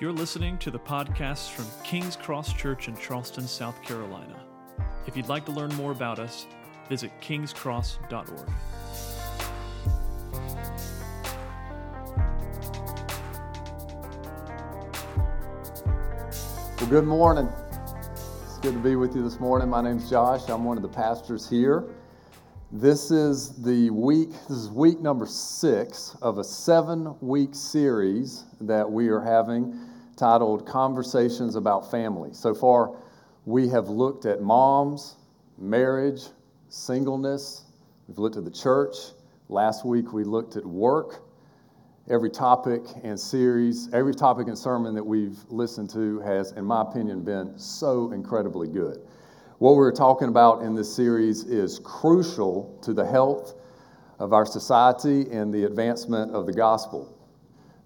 You're listening to the podcast from King's Cross Church in Charleston, South Carolina. If you'd like to learn more about us, visit kingscross.org. Well, good morning. It's good to be with you this morning. My name's Josh. I'm one of the pastors here. This is the week, this is week number six of a seven week series that we are having titled Conversations About Family. So far, we have looked at moms, marriage, singleness, we've looked at the church. Last week, we looked at work every topic and series, every topic and sermon that we've listened to has, in my opinion, been so incredibly good. What we're talking about in this series is crucial to the health of our society and the advancement of the gospel.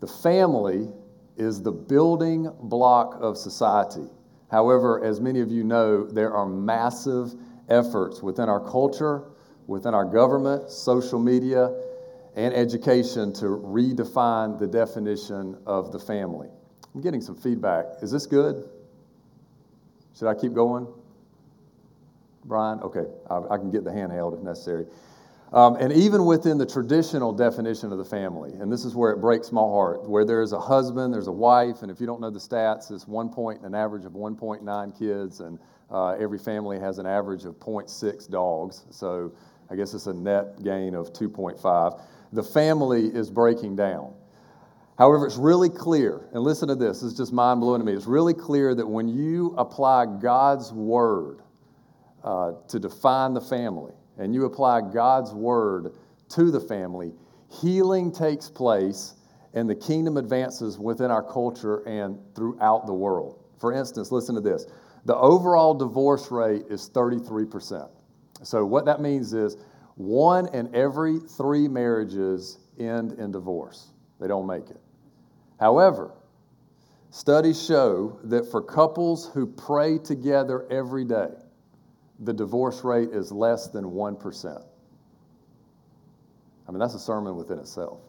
The family is the building block of society. However, as many of you know, there are massive efforts within our culture, within our government, social media, and education to redefine the definition of the family. I'm getting some feedback. Is this good? Should I keep going? Brian? Okay, I, I can get the handheld if necessary. Um, and even within the traditional definition of the family, and this is where it breaks my heart, where there's a husband, there's a wife, and if you don't know the stats, it's one point, an average of 1.9 kids, and uh, every family has an average of 0.6 dogs. So I guess it's a net gain of 2.5 the family is breaking down. However, it's really clear, and listen to this, it's just mind blowing to me. It's really clear that when you apply God's word uh, to define the family, and you apply God's word to the family, healing takes place and the kingdom advances within our culture and throughout the world. For instance, listen to this the overall divorce rate is 33%. So, what that means is one in every three marriages end in divorce, they don't make it. However, studies show that for couples who pray together every day, the divorce rate is less than 1%. I mean, that's a sermon within itself.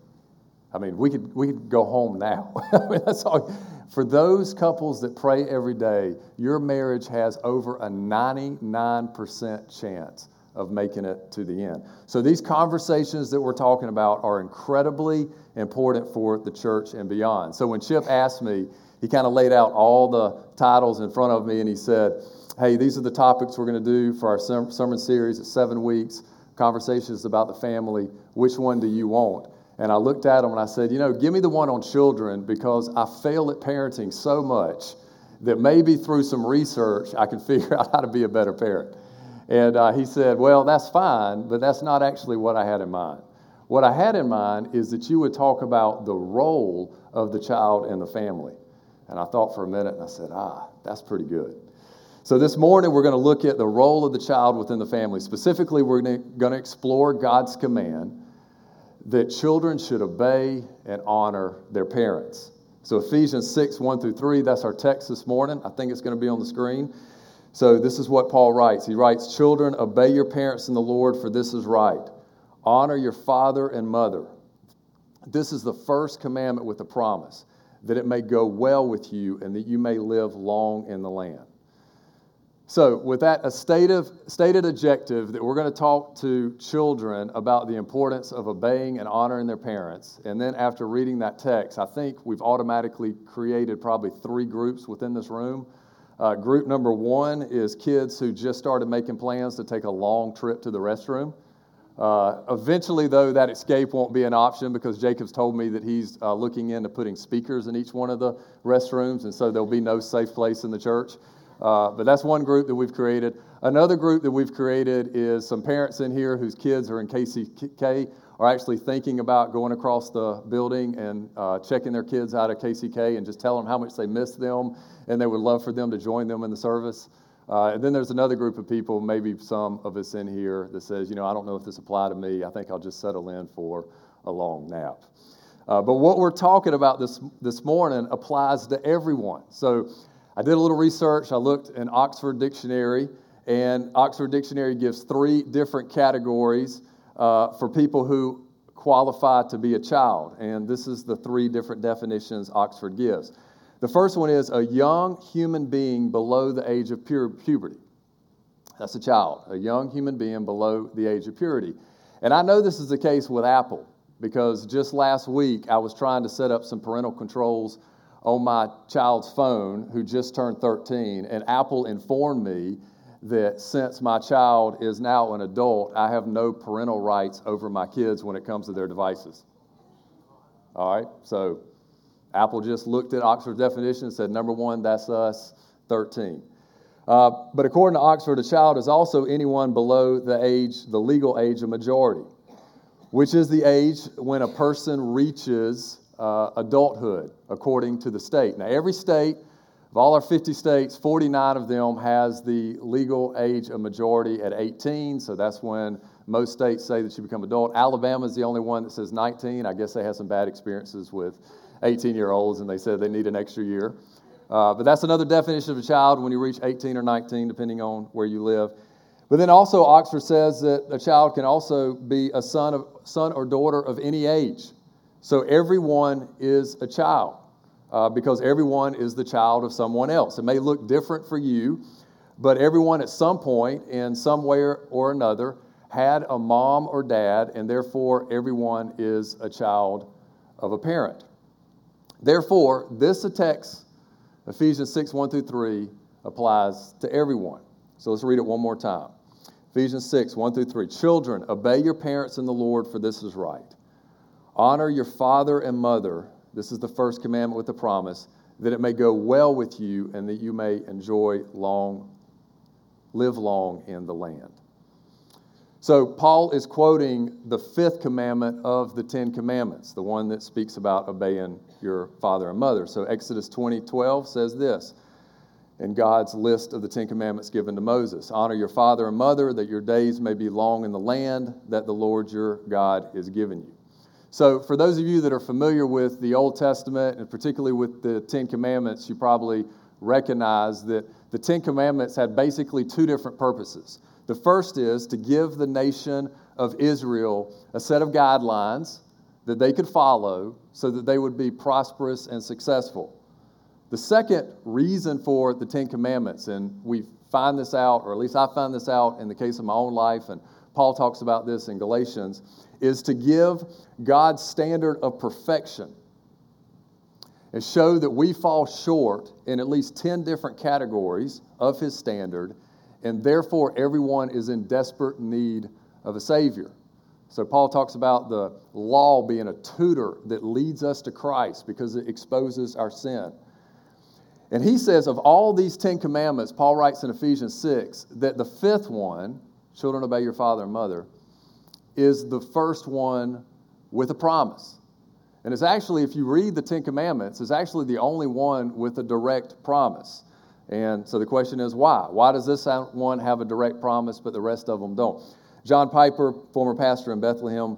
I mean, we could, we could go home now. I mean, that's all. For those couples that pray every day, your marriage has over a 99% chance of making it to the end. So, these conversations that we're talking about are incredibly important for the church and beyond. So, when Chip asked me, he kind of laid out all the titles in front of me and he said, Hey, these are the topics we're going to do for our sermon series at seven weeks conversations about the family. Which one do you want? And I looked at him and I said, You know, give me the one on children because I fail at parenting so much that maybe through some research I can figure out how to be a better parent. And uh, he said, Well, that's fine, but that's not actually what I had in mind. What I had in mind is that you would talk about the role of the child in the family. And I thought for a minute and I said, Ah, that's pretty good. So this morning we're going to look at the role of the child within the family. Specifically, we're going to explore God's command that children should obey and honor their parents. So Ephesians 6, 1 through 3, that's our text this morning. I think it's going to be on the screen. So this is what Paul writes. He writes, Children, obey your parents in the Lord, for this is right. Honor your father and mother. This is the first commandment with a promise, that it may go well with you and that you may live long in the land. So, with that, a stated, stated objective that we're going to talk to children about the importance of obeying and honoring their parents. And then, after reading that text, I think we've automatically created probably three groups within this room uh, group number one is kids who just started making plans to take a long trip to the restroom. Uh, eventually, though, that escape won't be an option because Jacob's told me that he's uh, looking into putting speakers in each one of the restrooms, and so there'll be no safe place in the church. Uh, but that's one group that we've created. Another group that we've created is some parents in here whose kids are in KCK are actually thinking about going across the building and uh, checking their kids out of KCK and just telling them how much they miss them and they would love for them to join them in the service. Uh, and then there's another group of people, maybe some of us in here, that says, you know, I don't know if this applies to me. I think I'll just settle in for a long nap. Uh, but what we're talking about this, this morning applies to everyone. So I did a little research. I looked in Oxford Dictionary, and Oxford Dictionary gives three different categories uh, for people who qualify to be a child. And this is the three different definitions Oxford gives. The first one is a young human being below the age of pure puberty. That's a child, a young human being below the age of purity. And I know this is the case with Apple because just last week I was trying to set up some parental controls on my child's phone who just turned 13, and Apple informed me that since my child is now an adult, I have no parental rights over my kids when it comes to their devices. All right, so Apple just looked at Oxford's definition and said, number one, that's us, 13. Uh, but according to Oxford, a child is also anyone below the age, the legal age of majority, which is the age when a person reaches uh, adulthood, according to the state. Now, every state, of all our 50 states, 49 of them has the legal age of majority at 18, so that's when most states say that you become adult. Alabama is the only one that says 19. I guess they had some bad experiences with 18 year olds and they said they need an extra year. Uh, but that's another definition of a child when you reach 18 or 19, depending on where you live. But then also, Oxford says that a child can also be a son, of, son or daughter of any age. So everyone is a child uh, because everyone is the child of someone else. It may look different for you, but everyone at some point, in some way or another, had a mom or dad, and therefore everyone is a child of a parent. Therefore, this text Ephesians 6 1 through 3 applies to everyone. So let's read it one more time. Ephesians 6 1 through 3. Children, obey your parents in the Lord, for this is right. Honor your father and mother. This is the first commandment with the promise that it may go well with you and that you may enjoy long, live long in the land. So, Paul is quoting the fifth commandment of the Ten Commandments, the one that speaks about obeying your father and mother. So, Exodus 20 12 says this in God's list of the Ten Commandments given to Moses Honor your father and mother, that your days may be long in the land that the Lord your God is giving you. So, for those of you that are familiar with the Old Testament, and particularly with the Ten Commandments, you probably recognize that the Ten Commandments had basically two different purposes. The first is to give the nation of Israel a set of guidelines that they could follow so that they would be prosperous and successful. The second reason for the Ten Commandments, and we find this out, or at least I found this out in the case of my own life, and Paul talks about this in Galatians, is to give God's standard of perfection and show that we fall short in at least 10 different categories of his standard and therefore everyone is in desperate need of a Savior. So, Paul talks about the law being a tutor that leads us to Christ because it exposes our sin. And he says, of all these Ten Commandments, Paul writes in Ephesians 6 that the fifth one, children obey your father and mother, is the first one with a promise. And it's actually, if you read the Ten Commandments, it's actually the only one with a direct promise. And so the question is why? Why does this one have a direct promise, but the rest of them don't? John Piper, former pastor in Bethlehem,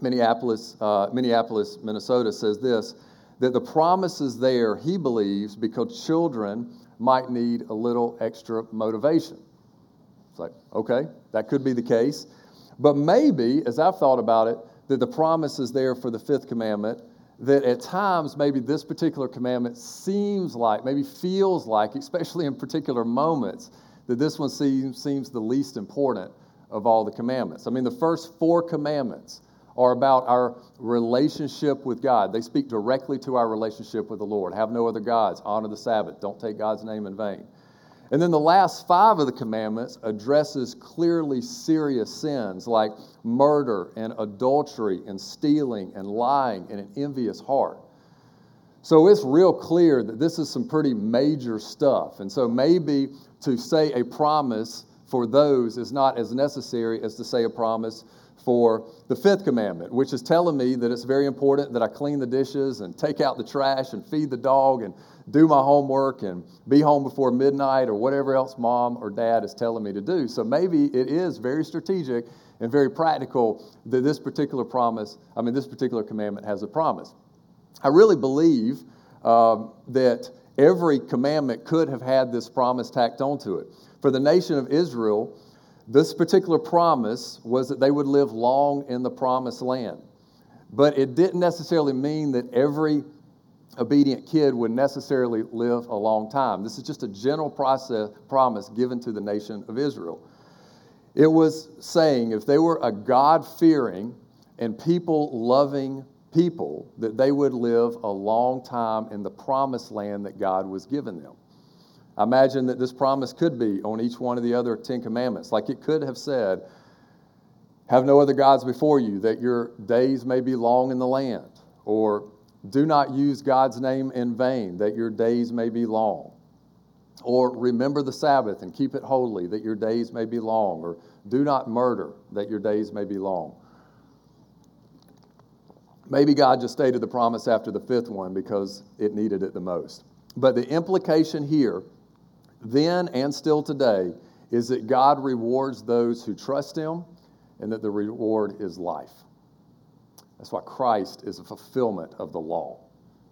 Minneapolis, uh, Minneapolis, Minnesota, says this that the promise is there, he believes, because children might need a little extra motivation. It's like, okay, that could be the case. But maybe, as I've thought about it, that the promise is there for the fifth commandment that at times maybe this particular commandment seems like, maybe feels like, especially in particular moments, that this one seems, seems the least important of all the commandments. I mean, the first four commandments are about our relationship with God. They speak directly to our relationship with the Lord. Have no other gods, honor the Sabbath, don't take God's name in vain. And then the last five of the commandments addresses clearly serious sins like murder and adultery and stealing and lying and an envious heart. So it's real clear that this is some pretty major stuff. And so maybe to say a promise for those is not as necessary as to say a promise for the fifth commandment, which is telling me that it's very important that I clean the dishes and take out the trash and feed the dog and do my homework and be home before midnight or whatever else mom or dad is telling me to do. So maybe it is very strategic and very practical that this particular promise, I mean, this particular commandment has a promise. I really believe um, that every commandment could have had this promise tacked onto it. For the nation of Israel, this particular promise was that they would live long in the promised land. But it didn't necessarily mean that every obedient kid would necessarily live a long time. This is just a general process, promise given to the nation of Israel. It was saying if they were a God fearing and people loving people, that they would live a long time in the promised land that God was giving them. I imagine that this promise could be on each one of the other Ten Commandments. Like it could have said, Have no other gods before you, that your days may be long in the land. Or do not use God's name in vain, that your days may be long. Or remember the Sabbath and keep it holy, that your days may be long. Or do not murder, that your days may be long. Maybe God just stated the promise after the fifth one because it needed it the most. But the implication here, then and still today, is that God rewards those who trust Him and that the reward is life. That's why Christ is a fulfillment of the law,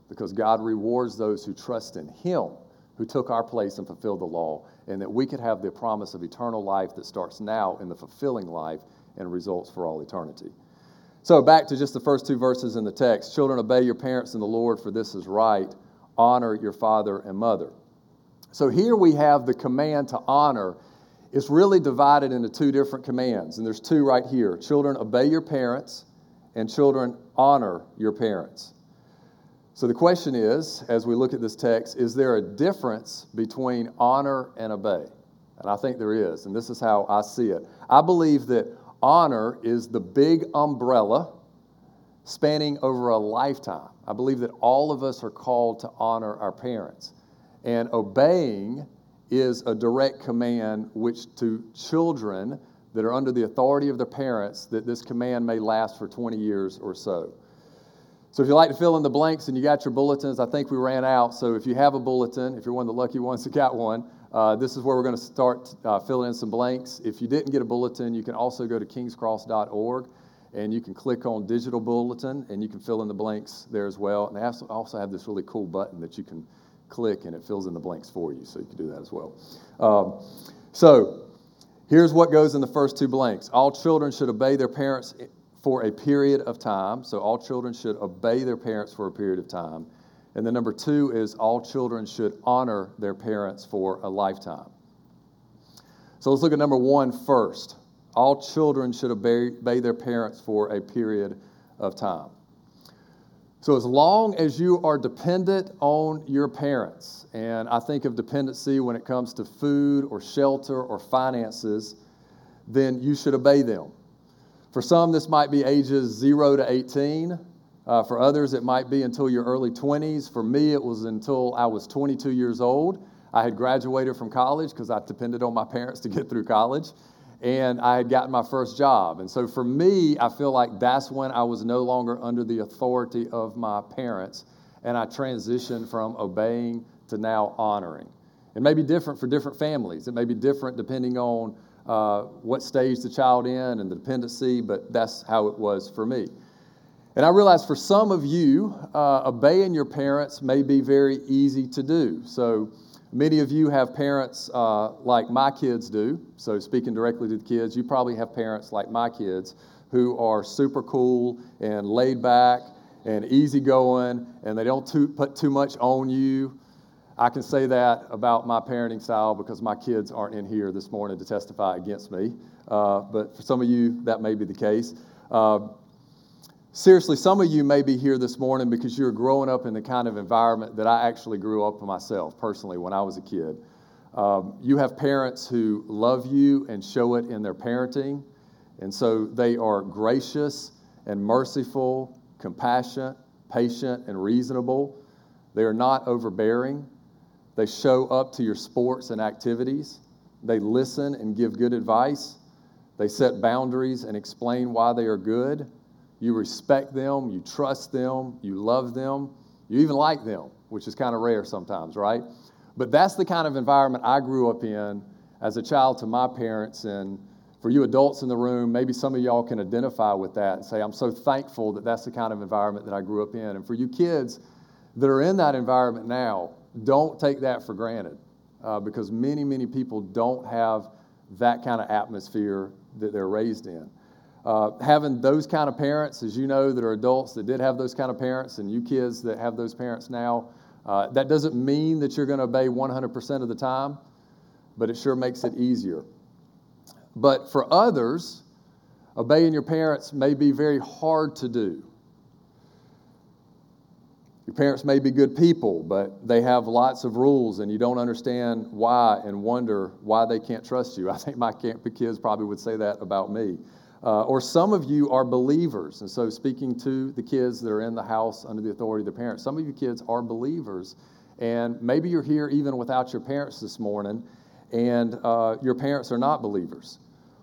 because God rewards those who trust in Him, who took our place and fulfilled the law, and that we could have the promise of eternal life that starts now in the fulfilling life and results for all eternity. So, back to just the first two verses in the text Children, obey your parents in the Lord, for this is right. Honor your father and mother. So, here we have the command to honor. It's really divided into two different commands, and there's two right here. Children, obey your parents, and children, honor your parents. So, the question is, as we look at this text, is there a difference between honor and obey? And I think there is, and this is how I see it. I believe that honor is the big umbrella spanning over a lifetime. I believe that all of us are called to honor our parents. And obeying is a direct command which to children that are under the authority of their parents that this command may last for 20 years or so. So if you like to fill in the blanks and you got your bulletins, I think we ran out. So if you have a bulletin, if you're one of the lucky ones that got one, uh, this is where we're going to start uh, filling in some blanks. If you didn't get a bulletin, you can also go to kingscross.org and you can click on digital bulletin and you can fill in the blanks there as well. And they also have this really cool button that you can click and it fills in the blanks for you, so you can do that as well. Um, so here's what goes in the first two blanks All children should obey their parents for a period of time. So all children should obey their parents for a period of time. And then number two is all children should honor their parents for a lifetime. So let's look at number one first. All children should obey, obey their parents for a period of time. So, as long as you are dependent on your parents, and I think of dependency when it comes to food or shelter or finances, then you should obey them. For some, this might be ages 0 to 18. Uh, for others, it might be until your early 20s. For me, it was until I was 22 years old. I had graduated from college because I depended on my parents to get through college, and I had gotten my first job. And so for me, I feel like that's when I was no longer under the authority of my parents, and I transitioned from obeying to now honoring. It may be different for different families, it may be different depending on uh, what stage the child in and the dependency, but that's how it was for me. And I realize for some of you, uh, obeying your parents may be very easy to do. So many of you have parents uh, like my kids do. So speaking directly to the kids, you probably have parents like my kids who are super cool and laid back and easygoing, and they don't too, put too much on you. I can say that about my parenting style because my kids aren't in here this morning to testify against me. Uh, but for some of you, that may be the case. Uh, Seriously, some of you may be here this morning because you're growing up in the kind of environment that I actually grew up myself personally when I was a kid. Um, you have parents who love you and show it in their parenting, and so they are gracious and merciful, compassionate, patient, and reasonable. They are not overbearing. They show up to your sports and activities. They listen and give good advice. They set boundaries and explain why they are good you respect them, you trust them, you love them, you even like them, which is kind of rare sometimes, right? But that's the kind of environment I grew up in as a child to my parents. And for you adults in the room, maybe some of y'all can identify with that and say, I'm so thankful that that's the kind of environment that I grew up in. And for you kids that are in that environment now, don't take that for granted uh, because many, many people don't have that kind of atmosphere that they're raised in. Uh, having those kind of parents, as you know, that are adults that did have those kind of parents, and you kids that have those parents now, uh, that doesn't mean that you're going to obey 100% of the time, but it sure makes it easier. But for others, obeying your parents may be very hard to do. Your parents may be good people, but they have lots of rules, and you don't understand why and wonder why they can't trust you. I think my kids probably would say that about me. Uh, or some of you are believers. And so, speaking to the kids that are in the house under the authority of the parents, some of you kids are believers. And maybe you're here even without your parents this morning, and uh, your parents are not believers.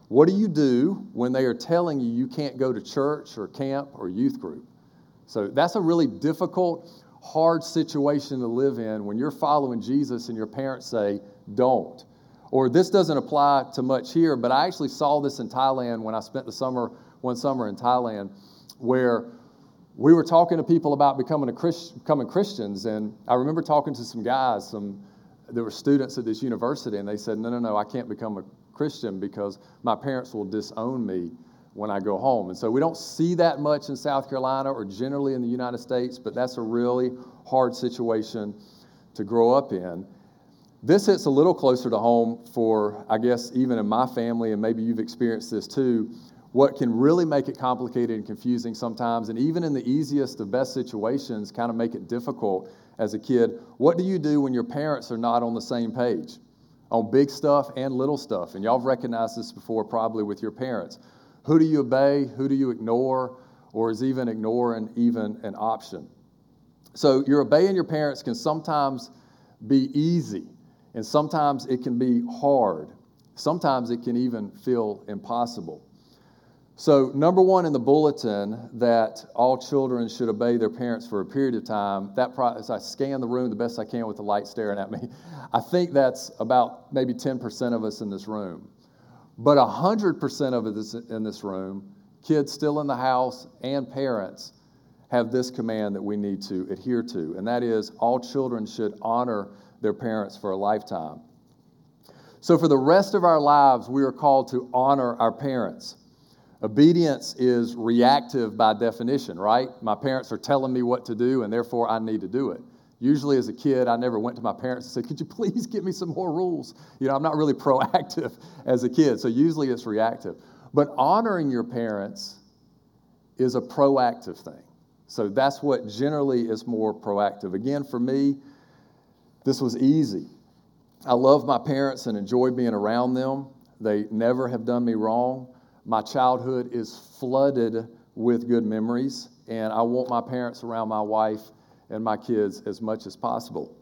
What do you do when they are telling you you can't go to church or camp or youth group? So that's a really difficult, hard situation to live in when you're following Jesus and your parents say, don't. Or this doesn't apply to much here, but I actually saw this in Thailand when I spent the summer, one summer in Thailand, where we were talking to people about becoming, a Christ, becoming Christians. And I remember talking to some guys, some there were students at this university, and they said, No, no, no, I can't become a Christian because my parents will disown me when I go home. And so we don't see that much in South Carolina or generally in the United States, but that's a really hard situation to grow up in. This hits a little closer to home for, I guess, even in my family, and maybe you've experienced this too. What can really make it complicated and confusing sometimes, and even in the easiest of best situations, kind of make it difficult as a kid. What do you do when your parents are not on the same page? on big stuff and little stuff. And y'all have recognized this before, probably with your parents. Who do you obey? Who do you ignore? Or is even ignoring even an option? So, your obeying your parents can sometimes be easy, and sometimes it can be hard. Sometimes it can even feel impossible. So, number one in the bulletin that all children should obey their parents for a period of time. That as I scan the room the best I can with the light staring at me, I think that's about maybe 10% of us in this room. But 100% of us in this room, kids still in the house and parents, have this command that we need to adhere to, and that is all children should honor their parents for a lifetime. So, for the rest of our lives, we are called to honor our parents. Obedience is reactive by definition, right? My parents are telling me what to do, and therefore I need to do it. Usually, as a kid, I never went to my parents and said, Could you please give me some more rules? You know, I'm not really proactive as a kid, so usually it's reactive. But honoring your parents is a proactive thing. So that's what generally is more proactive. Again, for me, this was easy. I love my parents and enjoy being around them. They never have done me wrong. My childhood is flooded with good memories, and I want my parents around my wife and my kids as much as possible.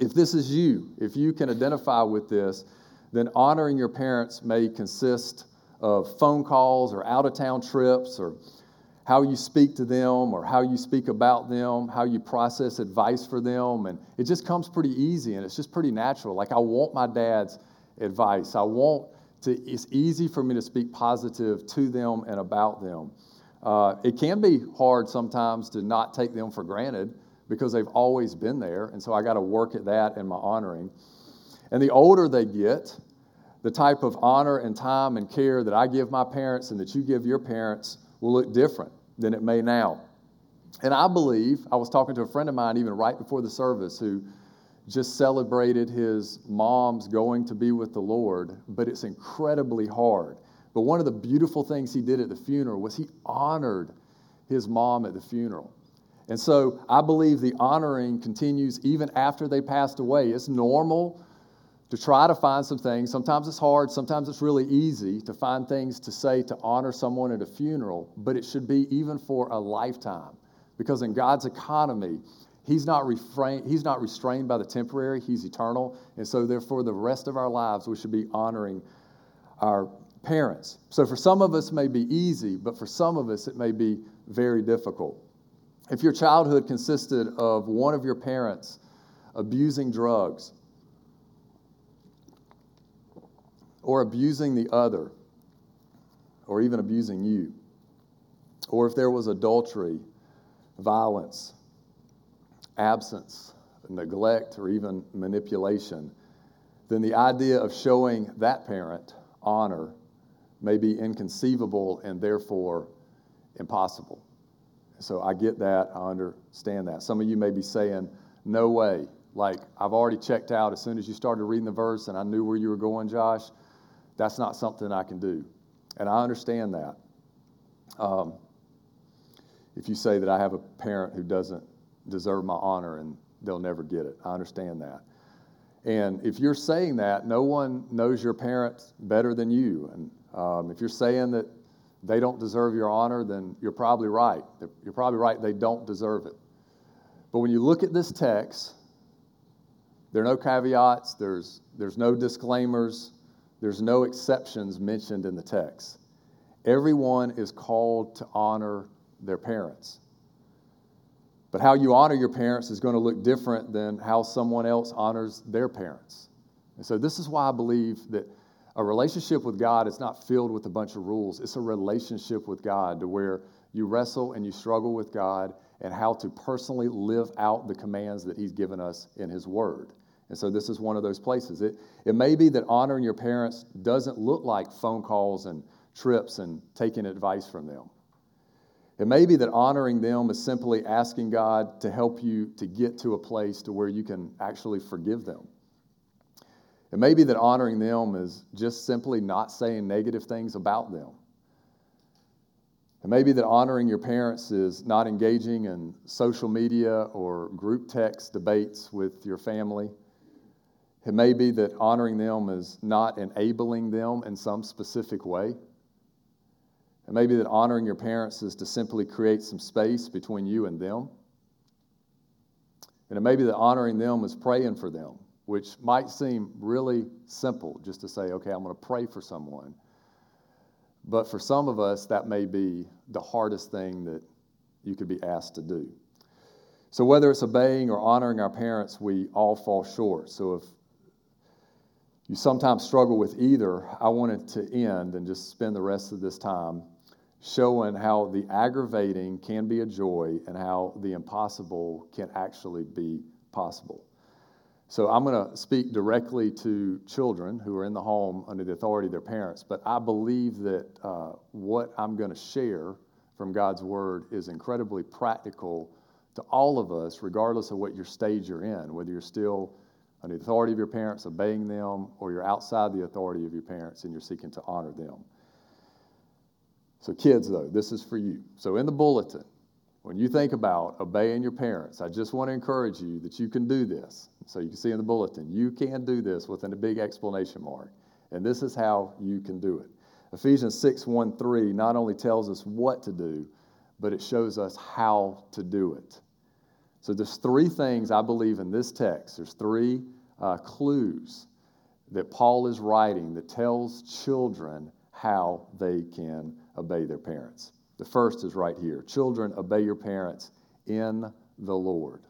If this is you, if you can identify with this, then honoring your parents may consist of phone calls or out of town trips or how you speak to them or how you speak about them, how you process advice for them. And it just comes pretty easy and it's just pretty natural. Like, I want my dad's advice. I want to, it's easy for me to speak positive to them and about them. Uh, it can be hard sometimes to not take them for granted because they've always been there. And so I got to work at that in my honoring. And the older they get, the type of honor and time and care that I give my parents and that you give your parents will look different than it may now. And I believe, I was talking to a friend of mine even right before the service who just celebrated his mom's going to be with the Lord, but it's incredibly hard. But one of the beautiful things he did at the funeral was he honored his mom at the funeral. And so I believe the honoring continues even after they passed away. It's normal to try to find some things. Sometimes it's hard, sometimes it's really easy to find things to say to honor someone at a funeral, but it should be even for a lifetime. Because in God's economy, He's not, refrain, he's not restrained by the temporary, He's eternal. And so, therefore, the rest of our lives, we should be honoring our parents. So, for some of us, it may be easy, but for some of us, it may be very difficult. If your childhood consisted of one of your parents abusing drugs or abusing the other, or even abusing you, or if there was adultery, violence, absence, neglect, or even manipulation, then the idea of showing that parent honor may be inconceivable and therefore impossible. So I get that, I understand that. Some of you may be saying, no way. Like, I've already checked out as soon as you started reading the verse and I knew where you were going, Josh. That's not something I can do. And I understand that. Um, if you say that I have a parent who doesn't deserve my honor and they'll never get it, I understand that. And if you're saying that, no one knows your parents better than you. And um, if you're saying that they don't deserve your honor, then you're probably right. You're probably right, they don't deserve it. But when you look at this text, there are no caveats, there's, there's no disclaimers, there's no exceptions mentioned in the text. Everyone is called to honor their parents. But how you honor your parents is going to look different than how someone else honors their parents. And so, this is why I believe that a relationship with God is not filled with a bunch of rules. It's a relationship with God to where you wrestle and you struggle with God and how to personally live out the commands that He's given us in His Word. And so this is one of those places. It, it may be that honoring your parents doesn't look like phone calls and trips and taking advice from them. It may be that honoring them is simply asking God to help you to get to a place to where you can actually forgive them. It may be that honoring them is just simply not saying negative things about them. It may be that honoring your parents is not engaging in social media or group text debates with your family. It may be that honoring them is not enabling them in some specific way. It may be that honoring your parents is to simply create some space between you and them. And it may be that honoring them is praying for them, which might seem really simple just to say, okay, I'm going to pray for someone. But for some of us, that may be the hardest thing that you could be asked to do. So, whether it's obeying or honoring our parents, we all fall short. So, if you sometimes struggle with either, I wanted to end and just spend the rest of this time showing how the aggravating can be a joy and how the impossible can actually be possible. So I'm going to speak directly to children who are in the home under the authority of their parents, but I believe that uh, what I'm going to share from God's Word is incredibly practical to all of us, regardless of what your stage you're in, whether you're still under the authority of your parents, obeying them, or you're outside the authority of your parents and you're seeking to honor them. So, kids, though, this is for you. So, in the bulletin, when you think about obeying your parents, I just want to encourage you that you can do this. So, you can see in the bulletin, you can do this within a big explanation mark. And this is how you can do it. Ephesians 6 1 3 not only tells us what to do, but it shows us how to do it. So, there's three things I believe in this text. There's three uh, clues that Paul is writing that tells children how they can obey their parents. The first is right here Children, obey your parents in the Lord.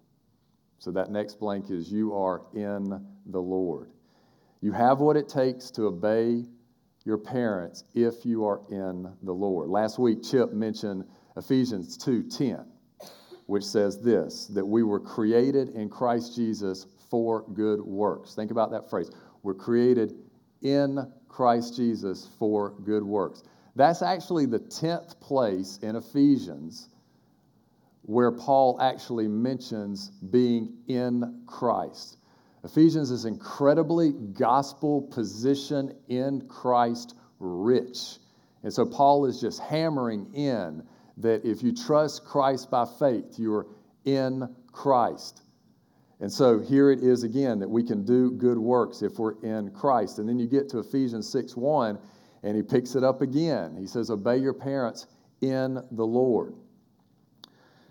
So that next blank is you are in the Lord. You have what it takes to obey your parents if you are in the Lord. Last week, Chip mentioned Ephesians 2:10, which says this: that we were created in Christ Jesus for good works. Think about that phrase. We're created in Christ Jesus for good works. That's actually the 10th place in Ephesians where Paul actually mentions being in Christ. Ephesians is incredibly gospel position in Christ rich. And so Paul is just hammering in that if you trust Christ by faith, you are in Christ. And so here it is again that we can do good works if we're in Christ. And then you get to Ephesians 6 1, and he picks it up again. He says, Obey your parents in the Lord.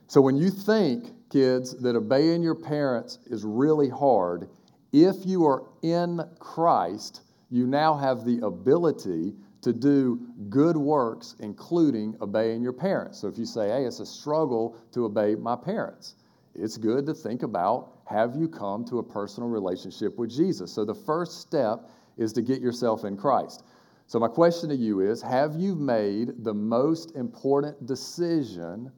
So when you think, kids, that obeying your parents is really hard, if you are in Christ, you now have the ability to do good works, including obeying your parents. So if you say, hey, it's a struggle to obey my parents, it's good to think about have you come to a personal relationship with Jesus? So the first step is to get yourself in Christ. So, my question to you is Have you made the most important decision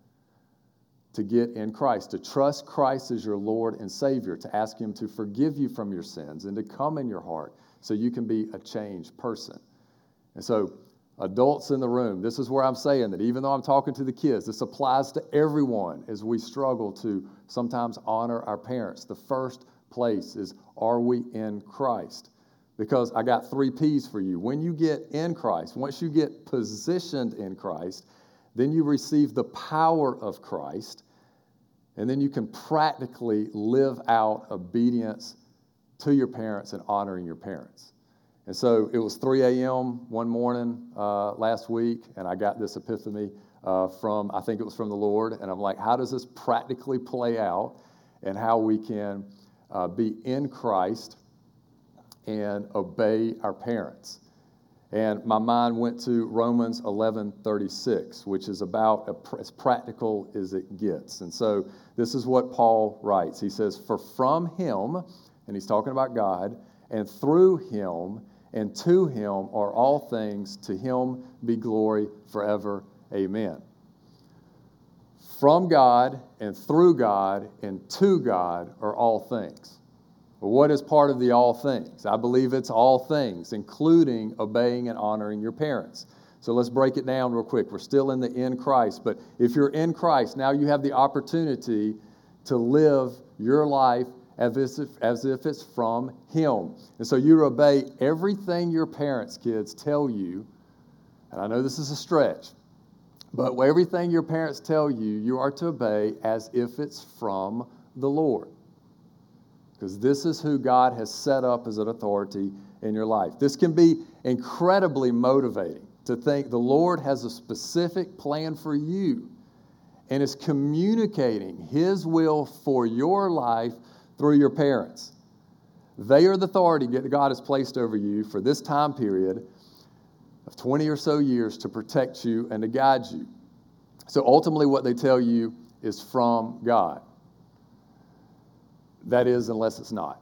to get in Christ, to trust Christ as your Lord and Savior, to ask Him to forgive you from your sins and to come in your heart so you can be a changed person? And so, Adults in the room, this is where I'm saying that even though I'm talking to the kids, this applies to everyone as we struggle to sometimes honor our parents. The first place is are we in Christ? Because I got three P's for you. When you get in Christ, once you get positioned in Christ, then you receive the power of Christ, and then you can practically live out obedience to your parents and honoring your parents. And so it was 3 a.m. one morning uh, last week, and I got this epiphany uh, from, I think it was from the Lord. And I'm like, how does this practically play out and how we can uh, be in Christ and obey our parents? And my mind went to Romans 11:36, which is about as practical as it gets. And so this is what Paul writes. He says, "For from him, and he's talking about God, and through him and to him are all things. To him be glory forever. Amen. From God and through God and to God are all things. What is part of the all things? I believe it's all things, including obeying and honoring your parents. So let's break it down real quick. We're still in the in Christ, but if you're in Christ, now you have the opportunity to live your life as if, as if it's from Him. And so you obey everything your parents, kids, tell you. And I know this is a stretch, but everything your parents tell you, you are to obey as if it's from the Lord. Because this is who God has set up as an authority in your life. This can be incredibly motivating to think the Lord has a specific plan for you and is communicating His will for your life through your parents. They are the authority that God has placed over you for this time period of 20 or so years to protect you and to guide you. So ultimately, what they tell you is from God. That is, unless it's not.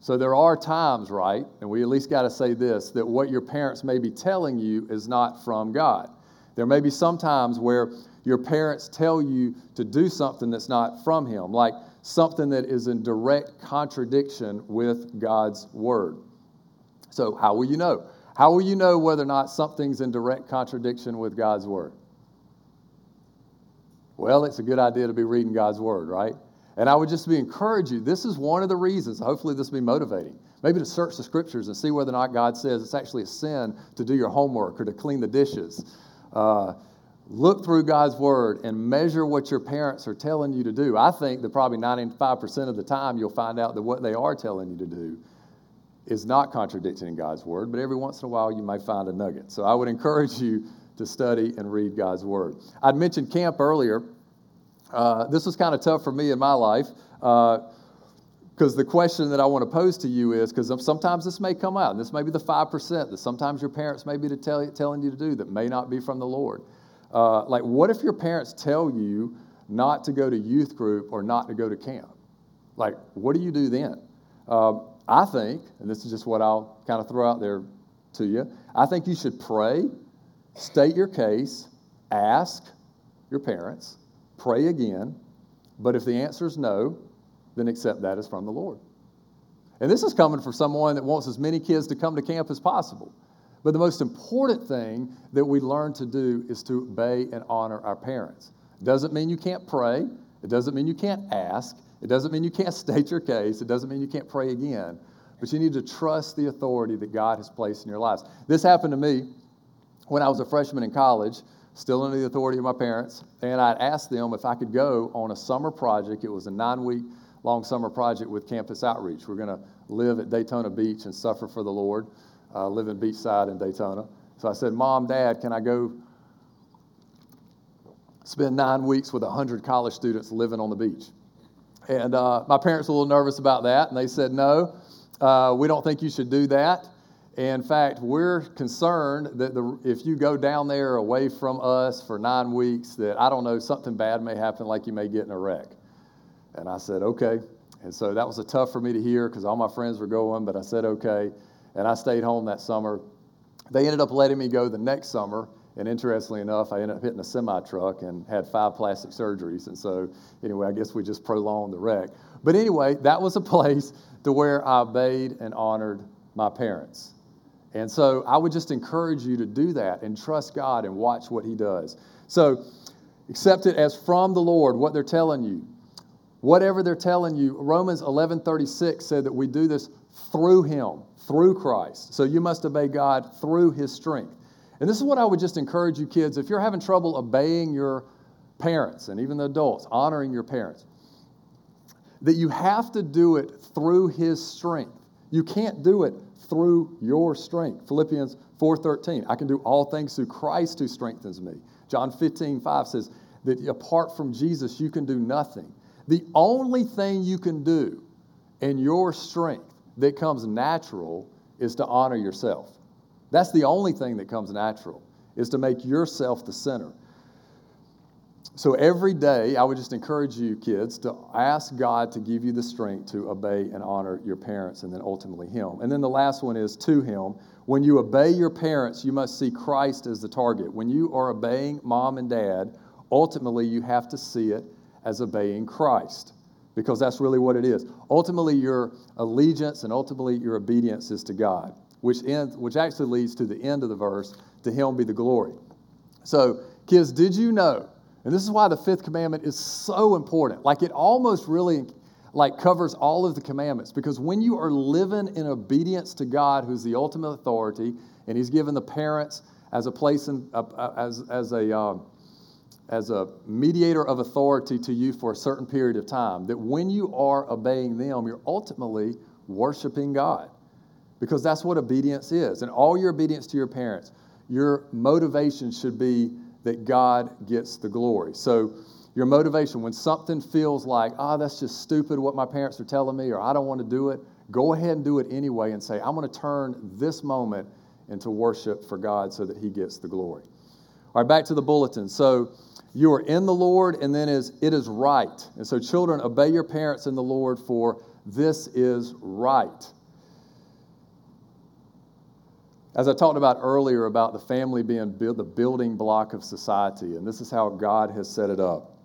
So there are times, right, and we at least got to say this that what your parents may be telling you is not from God. There may be some times where your parents tell you to do something that's not from Him, like something that is in direct contradiction with God's word. So, how will you know? How will you know whether or not something's in direct contradiction with God's word? Well, it's a good idea to be reading God's word, right? And I would just be encourage you. This is one of the reasons. Hopefully, this will be motivating. Maybe to search the scriptures and see whether or not God says it's actually a sin to do your homework or to clean the dishes. Uh, look through God's word and measure what your parents are telling you to do. I think that probably 95% of the time you'll find out that what they are telling you to do is not contradicting God's word, but every once in a while you may find a nugget. So I would encourage you to study and read God's word. I'd mentioned camp earlier. Uh, this was kind of tough for me in my life. because uh, the question that I want to pose to you is because sometimes this may come out, and this may be the 5% that sometimes your parents may be to tell, telling you to do that may not be from the Lord. Uh, like, what if your parents tell you not to go to youth group or not to go to camp? Like, what do you do then? Uh, I think, and this is just what I'll kind of throw out there to you, I think you should pray, state your case, ask your parents, pray again, but if the answer is no, then accept that as from the Lord. And this is coming from someone that wants as many kids to come to camp as possible. But the most important thing that we learn to do is to obey and honor our parents. It doesn't mean you can't pray. It doesn't mean you can't ask. It doesn't mean you can't state your case. It doesn't mean you can't pray again. But you need to trust the authority that God has placed in your lives. This happened to me when I was a freshman in college, still under the authority of my parents. And I'd asked them if I could go on a summer project. It was a nine week long summer project with Campus Outreach. We're going to live at Daytona Beach and suffer for the Lord uh, living beachside in Daytona. So I said, Mom, Dad, can I go spend nine weeks with 100 college students living on the beach? And uh, my parents were a little nervous about that, and they said, No, uh, we don't think you should do that. In fact, we're concerned that the, if you go down there away from us for nine weeks, that I don't know, something bad may happen, like you may get in a wreck. And I said, Okay. And so that was a tough for me to hear because all my friends were going, but I said, Okay and I stayed home that summer. They ended up letting me go the next summer, and interestingly enough, I ended up hitting a semi truck and had five plastic surgeries. And so, anyway, I guess we just prolonged the wreck. But anyway, that was a place to where I obeyed and honored my parents. And so I would just encourage you to do that and trust God and watch what He does. So accept it as from the Lord what they're telling you. Whatever they're telling you, Romans 11:36 said that we do this through Him, through Christ. So you must obey God through His strength. And this is what I would just encourage you kids if you're having trouble obeying your parents and even the adults, honoring your parents, that you have to do it through His strength. You can't do it through your strength. Philippians 4:13. I can do all things through Christ who strengthens me. John 15:5 says that apart from Jesus, you can do nothing. The only thing you can do in your strength that comes natural is to honor yourself. That's the only thing that comes natural, is to make yourself the center. So every day, I would just encourage you, kids, to ask God to give you the strength to obey and honor your parents and then ultimately Him. And then the last one is to Him. When you obey your parents, you must see Christ as the target. When you are obeying mom and dad, ultimately you have to see it as obeying Christ because that's really what it is. Ultimately, your allegiance and ultimately your obedience is to God, which, ends, which actually leads to the end of the verse to Him be the glory. So, kids, did you know? And this is why the fifth commandment is so important. Like it almost really like covers all of the commandments because when you are living in obedience to God, who's the ultimate authority, and He's given the parents as a place in, uh, uh, as as a um, as a mediator of authority to you for a certain period of time, that when you are obeying them, you're ultimately worshiping God because that's what obedience is. And all your obedience to your parents, your motivation should be that God gets the glory. So, your motivation, when something feels like, ah, oh, that's just stupid what my parents are telling me, or I don't want to do it, go ahead and do it anyway and say, I'm going to turn this moment into worship for God so that He gets the glory. All right, back to the bulletin. So, you are in the Lord, and then is it is right. And so, children, obey your parents in the Lord, for this is right. As I talked about earlier about the family being build, the building block of society, and this is how God has set it up.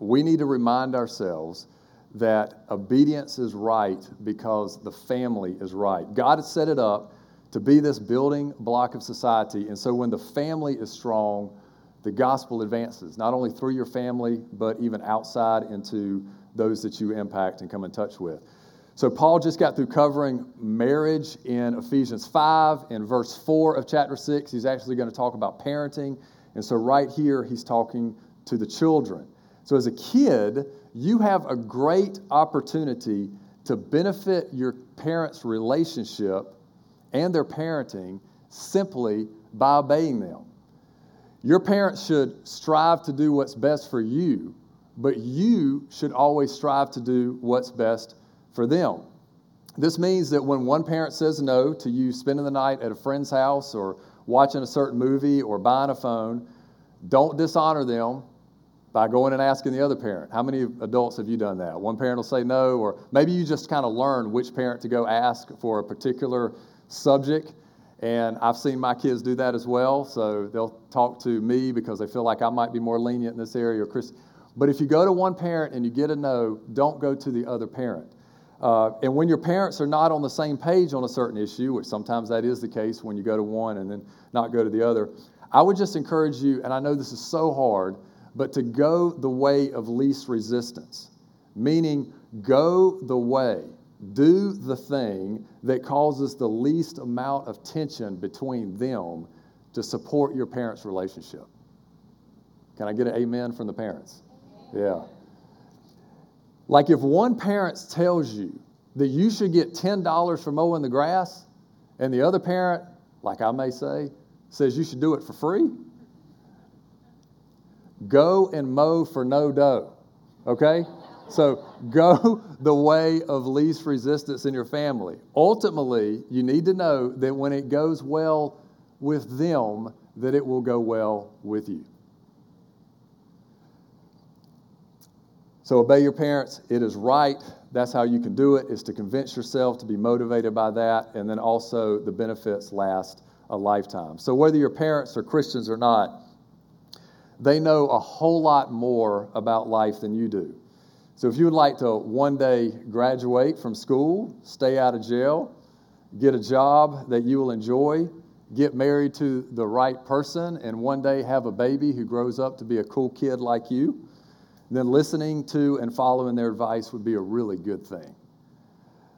We need to remind ourselves that obedience is right because the family is right. God has set it up to be this building block of society, and so when the family is strong, the gospel advances, not only through your family, but even outside into those that you impact and come in touch with. So, Paul just got through covering marriage in Ephesians 5. In verse 4 of chapter 6, he's actually going to talk about parenting. And so, right here, he's talking to the children. So, as a kid, you have a great opportunity to benefit your parents' relationship and their parenting simply by obeying them. Your parents should strive to do what's best for you, but you should always strive to do what's best for them. This means that when one parent says no to you spending the night at a friend's house or watching a certain movie or buying a phone, don't dishonor them by going and asking the other parent. How many adults have you done that? One parent will say no, or maybe you just kind of learn which parent to go ask for a particular subject. And I've seen my kids do that as well. So they'll talk to me because they feel like I might be more lenient in this area or Chris. But if you go to one parent and you get a no, don't go to the other parent. Uh, and when your parents are not on the same page on a certain issue, which sometimes that is the case when you go to one and then not go to the other, I would just encourage you, and I know this is so hard, but to go the way of least resistance, meaning go the way, do the thing that causes the least amount of tension between them to support your parents' relationship. Can I get an amen from the parents? Yeah. Like if one parent tells you that you should get $10 for mowing the grass, and the other parent, like I may say, says you should do it for free, go and mow for no dough. Okay? So go the way of least resistance in your family. Ultimately, you need to know that when it goes well with them, that it will go well with you. So obey your parents. It is right. That's how you can do it, is to convince yourself to be motivated by that. And then also the benefits last a lifetime. So whether your parents are Christians or not, they know a whole lot more about life than you do. So if you would like to one day graduate from school, stay out of jail, get a job that you will enjoy, get married to the right person, and one day have a baby who grows up to be a cool kid like you, then listening to and following their advice would be a really good thing.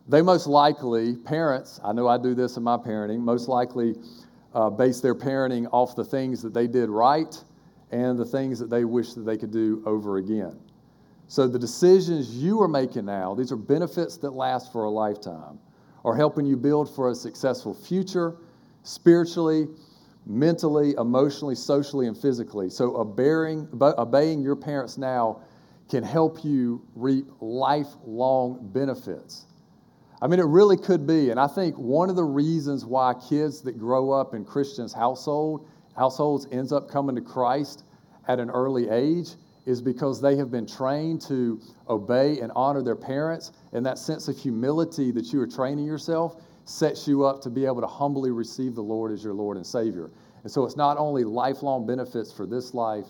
They most likely, parents, I know I do this in my parenting, most likely uh, base their parenting off the things that they did right and the things that they wish that they could do over again. So the decisions you are making now, these are benefits that last for a lifetime, are helping you build for a successful future spiritually, mentally, emotionally, socially, and physically. So obeying, obeying your parents now can help you reap lifelong benefits. I mean, it really could be. And I think one of the reasons why kids that grow up in Christians' household, households ends up coming to Christ at an early age is because they have been trained to obey and honor their parents. And that sense of humility that you are training yourself sets you up to be able to humbly receive the Lord as your Lord and Savior. And so it's not only lifelong benefits for this life,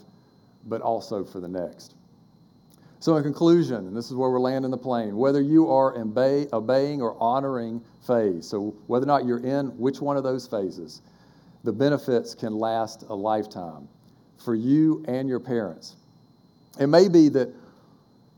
but also for the next. So, in conclusion, and this is where we're landing the plane, whether you are obey, obeying or honoring phase, so whether or not you're in which one of those phases, the benefits can last a lifetime for you and your parents. It may be that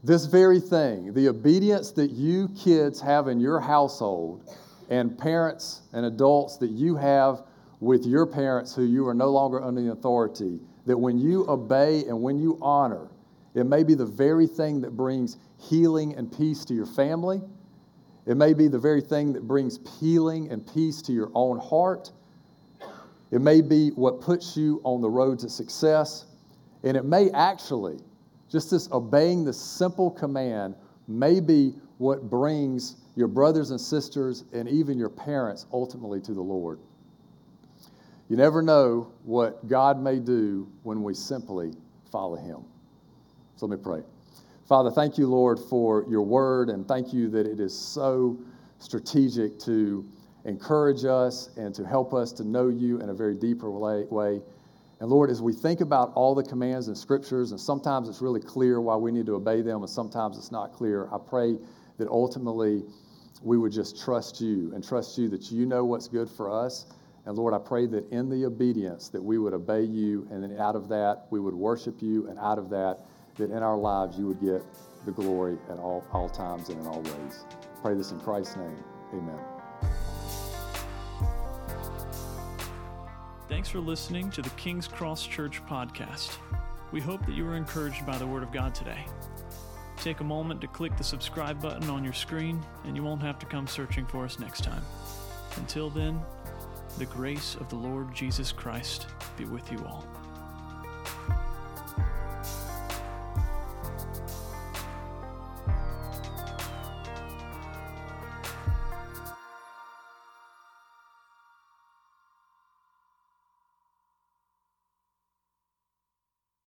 this very thing, the obedience that you kids have in your household, and parents and adults that you have with your parents who you are no longer under the authority, that when you obey and when you honor, it may be the very thing that brings healing and peace to your family. It may be the very thing that brings healing and peace to your own heart. It may be what puts you on the road to success. And it may actually, just this obeying the simple command, may be what brings your brothers and sisters and even your parents ultimately to the Lord. You never know what God may do when we simply follow Him. So let me pray. Father, thank you, Lord, for your word, and thank you that it is so strategic to encourage us and to help us to know you in a very deeper way. And Lord, as we think about all the commands and scriptures, and sometimes it's really clear why we need to obey them, and sometimes it's not clear, I pray that ultimately we would just trust you and trust you that you know what's good for us. And Lord, I pray that in the obedience that we would obey you, and then out of that we would worship you, and out of that that in our lives you would get the glory at all, all times and in all ways. Pray this in Christ's name. Amen. Thanks for listening to the King's Cross Church podcast. We hope that you were encouraged by the Word of God today. Take a moment to click the subscribe button on your screen, and you won't have to come searching for us next time. Until then, the grace of the Lord Jesus Christ be with you all.